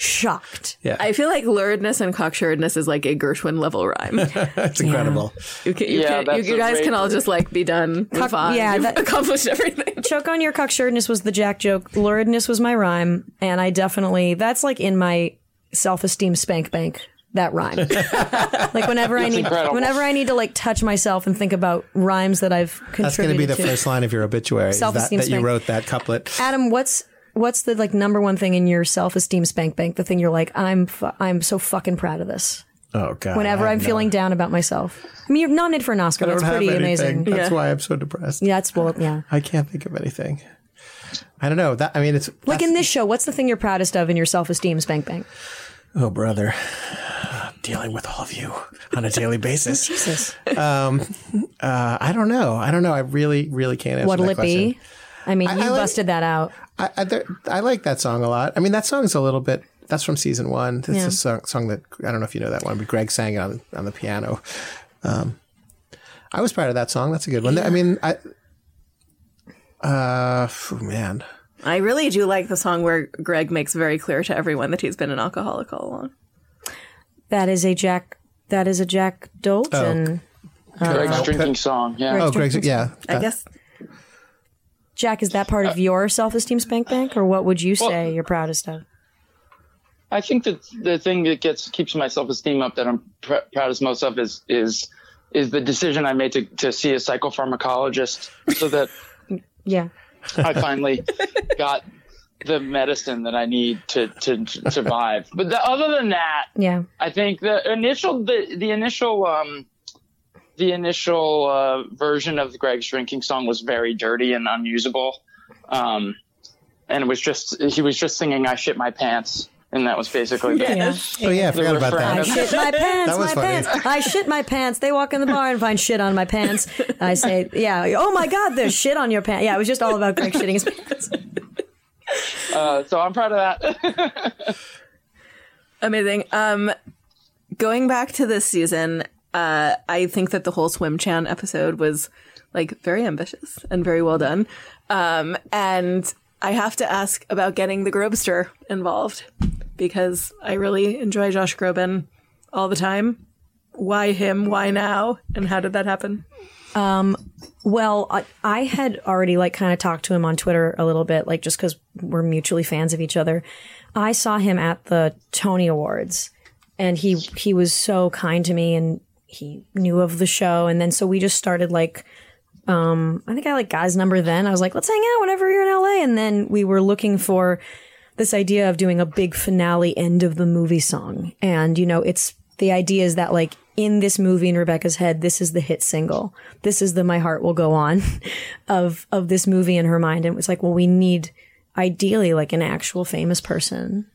shocked. Yeah, I feel like luridness and cocksuredness is like a Gershwin level rhyme. *laughs* that's incredible. You, can, you, Yeah, can, you, that's you a guys can all just like be done. Move Cock- on. yeah, You've that- *laughs* accomplished everything. Choke on your cocksureness was the Jack joke. Luridness was my rhyme. And I definitely, that's like in my self-esteem spank bank. That rhyme. *laughs* like whenever I need, incredible. whenever I need to like touch myself and think about rhymes that I've contributed That's going to be the to. first line of your obituary. That, Self-esteem that you wrote that couplet. Adam, what's what's the like number one thing in your self esteem spank bank? The thing you're like, I'm fu- I'm so fucking proud of this. Oh God! Whenever I I'm have feeling down about myself. I mean, you're nominated for an Oscar. I don't That's have pretty anything. amazing. That's Yeah. why I'm so depressed. Yeah, that's well, yeah. I can't think of anything. I don't know. That I mean, it's Like in this show, what's the thing you're proudest of in your self esteem spank bank? Oh, brother, dealing with all of you on a daily *laughs* basis. Jesus. Uh, I don't know. I don't know. I really, really can't answer What'll that it question. be? I mean, I- you I like- busted that out. I, I, there, I like that song a lot. I mean, that song's a little bit. That's from season one. It's Yeah. a song, song that I don't know if you know that one, but Greg sang it on on the piano. Um, I was proud of that song. That's a good one. I mean, I. Uh, phew, man. I really do like the song where Greg makes very clear to everyone that he's been an alcoholic all along. That is a Jack. That is a Jack Dolgen. Greg's Uh, drinking song. Yeah. Oh, Greg's. Yeah. I guess Jack, is that part of your self esteem spank bank, or what would you say you're proudest of? I think that the thing that gets keeps my self esteem up that I'm pr- proudest most of is is is the decision I made to to see a psychopharmacologist so that *laughs* Yeah. I finally got the medicine that I need to to, to survive. But the, other than that, Yeah. I think the initial the the initial um the initial uh, version of Greg's drinking song was very dirty and unusable. Um, and it was just he was just singing "I shit my pants," and that was basically the, Yeah. Oh yeah, I the forgot about refrain I shit my pants, my funny. pants. I shit my pants. They walk in the bar and find shit on my pants. I say, yeah, oh my God, there's shit on your pants. Yeah, it was just all about Greg shitting his pants. *laughs* Uh, so I'm proud of that. *laughs* Amazing. Um, going back to this season, uh, I think that the whole swim chan episode was like very ambitious and very well done. Um, and I have to ask about getting the Grobster involved because I really enjoy Josh Groban all the time. Why him? Why now? And how did that happen? Well, I, I had already like kind of talked to him on Twitter a little bit, like just because we're mutually fans of each other. I saw him at the Tony Awards, and he he was so kind to me, and he knew of the show, and then so we just started like. Um, I think I like Guy's number then. I was like, let's hang out whenever you're in LA. And then we were looking for this idea of doing a big finale end of the movie song. And, you know, it's the idea is that like in this movie in Rebecca's head, this is the hit single. This is the My Heart Will Go On *laughs* of, of this movie in her mind. And it was like, well, we need ideally like an actual famous person.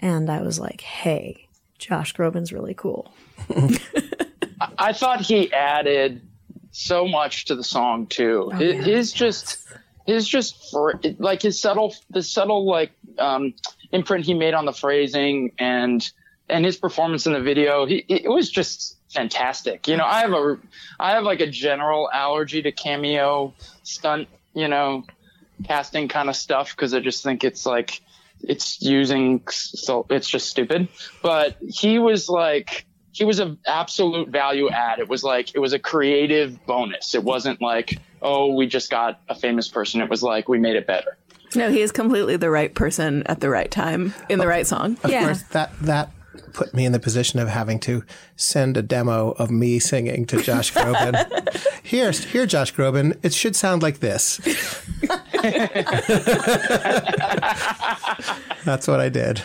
And I was like, hey, Josh Groban's really cool. *laughs* I thought he added so much to the song too. His, his just his just for like his subtle the subtle like um, imprint he made on the phrasing and and his performance in the video. He it was just fantastic. You know, I have a I have like a general allergy to cameo stunt. You know, casting kind of stuff because I just think it's like it's using so it's just stupid. But he was like he was an absolute value add. It was like it was a creative bonus. It wasn't like oh we just got a famous person. It was like we made it better. No, he is completely the right person at the right time in the right song. Of Yeah. course, that that put me in the position of having to send a demo of me singing to Josh Groban. *laughs* here, here, Josh Groban. It should sound like this. *laughs* That's what I did.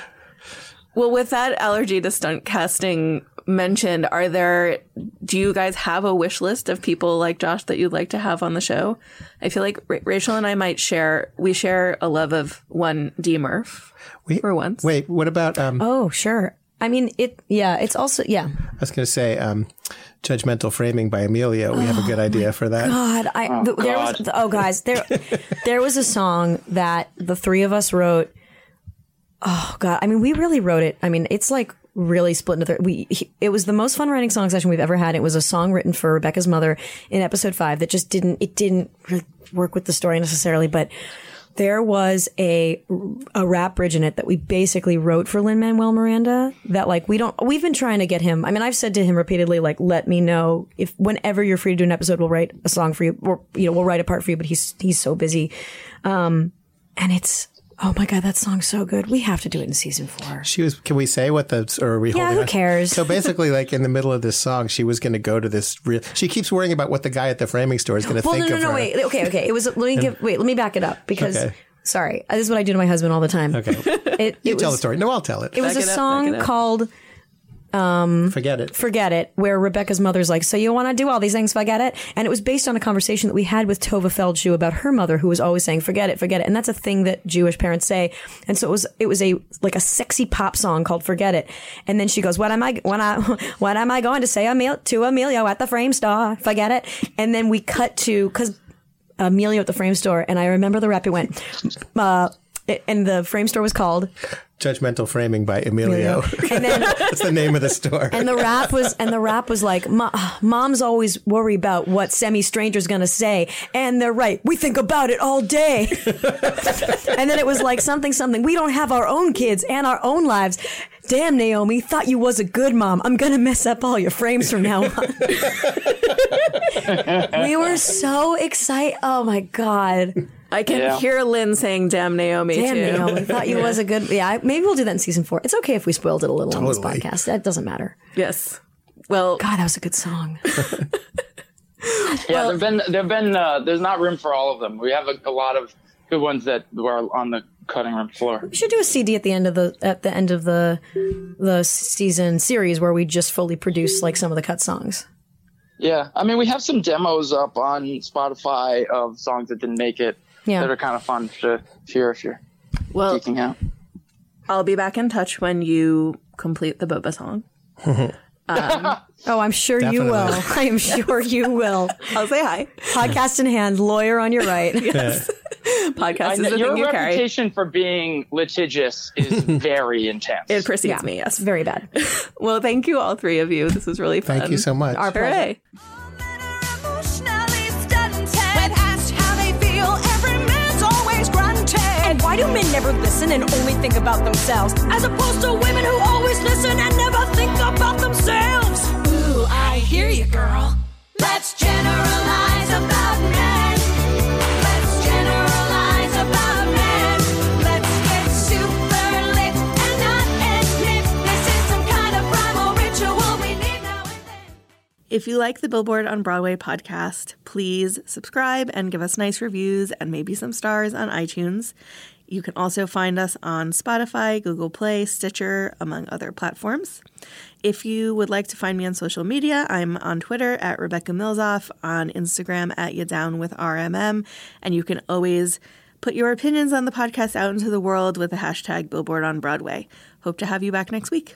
Well, with that allergy to stunt casting mentioned, are there, do you guys have a wish list of people like Josh that you'd like to have on the show? I feel like Ra- Rachel and I might share, we share a love of one D Murph We, for once. Wait, what about? Um, Oh, sure. I mean, it, yeah, it's also, yeah. I was going to say um, judgmental framing by Emilio. We have a good *gasps* idea for that. God, I th- there was God. oh guys, there *laughs* there was a song that the three of us wrote. Oh God, I mean, we really wrote it. I mean, it's like really split into three. We he, it was the most fun writing song session we've ever had. It was a song written for Rebecca's mother in episode five that just didn't it didn't really work with the story necessarily, but. There was a a rap bridge in it that we basically wrote for Lin Manuel Miranda. That like we don't we've been trying to get him. I mean, I've said to him repeatedly, like, let me know if whenever you're free to do an episode, we'll write a song for you, or you know, we'll write a part for you. But he's he's so busy, um, and it's oh my god, that song's so good. We have to do it in season four. She was. Can we say what the? Or are we? Yeah, holding who on? cares? So basically, like in the middle of this song, she was going to go to this. Real, she keeps worrying about what the guy at the framing store is going to Well, think no, no, of no, her. wait, okay, okay. It was let me give wait, let me back it up because Okay. sorry, this is what I do to my husband all the time. Okay, *laughs* It, you it tell the story. No, I'll tell it. it was Back a it up, back song it called Forget it. Forget It, where Rebecca's mother's like, So you want to do all these things, forget it? And it was based on a conversation that we had with Tovah Feldshuh about her mother, who was always saying, Forget it, forget it. And that's a thing that Jewish parents say. And so it was, it was a, like a sexy pop song called Forget It. And then she goes, What am I, when I, *laughs* what am I going to say Emil, to Emilio at the frame store? Forget it. And then we cut to, cause Emilio at the frame store, and I remember the rap, it went, uh, and the frame store was called Judgmental framing by Emilio. and then *laughs* That's the name of the store. and the rap was and the rap was like moms always worry about what semi stranger's gonna say and they're right. We think about it all day. *laughs* And then it was like something something. We don't have our own kids and our own lives. Damn naomi thought you was a good mom. I'm gonna mess up all your frames from now on. *laughs* We were so excited. Oh my god I can Yeah. hear Lin saying "Damn Naomi" Damn, too. Naomi. Thought you was a good. Yeah, maybe we'll do that in season four. It's okay if we spoiled it a little on this podcast. That doesn't matter. Yes. Well, God, that was a good song. *laughs* Yeah, there've been there've been uh, there's not room for all of them. We have a, a lot of good ones that were on the cutting room floor. We should do a CD at the end of the at the end of the the season series where we just fully produce like some of the cut songs. Yeah, I mean we have some demos up on Spotify of songs that didn't make it Yeah. that are kind of fun to hear if you're well, geeking out. I'll be back in touch when you complete the Boba song. *laughs* Um, oh, I'm sure you will. *laughs* I am sure you will. I'll say hi. Podcast in hand, lawyer on your right. Podcast I is the your thing you carry. reputation for being litigious is *laughs* very intense. It precedes Yeah, me. It's Yes. very bad. Well, thank you all three of you. This was really fun. Thank you so much. Our pleasure. Hooray. Emotionally never listen and only think about themselves? As opposed to women who always listen and never think about themselves. Ooh, I hear you, girl. Let's generalize about men. Let's generalize about men. Let's get super lit and not admit this is some kind of primal ritual we need now and then. If you like the Billboard on Broadway podcast, please subscribe and give us nice reviews and maybe some stars on iTunes. You can also find us on Spotify, Google Play, Stitcher, among other platforms. If you would like to find me on social media, I'm on Twitter at Rebecca Milzoff, on Instagram at You Down with RMM, and you can always put your opinions on the podcast out into the world with the hashtag Billboard on Broadway. Hope to have you back next week.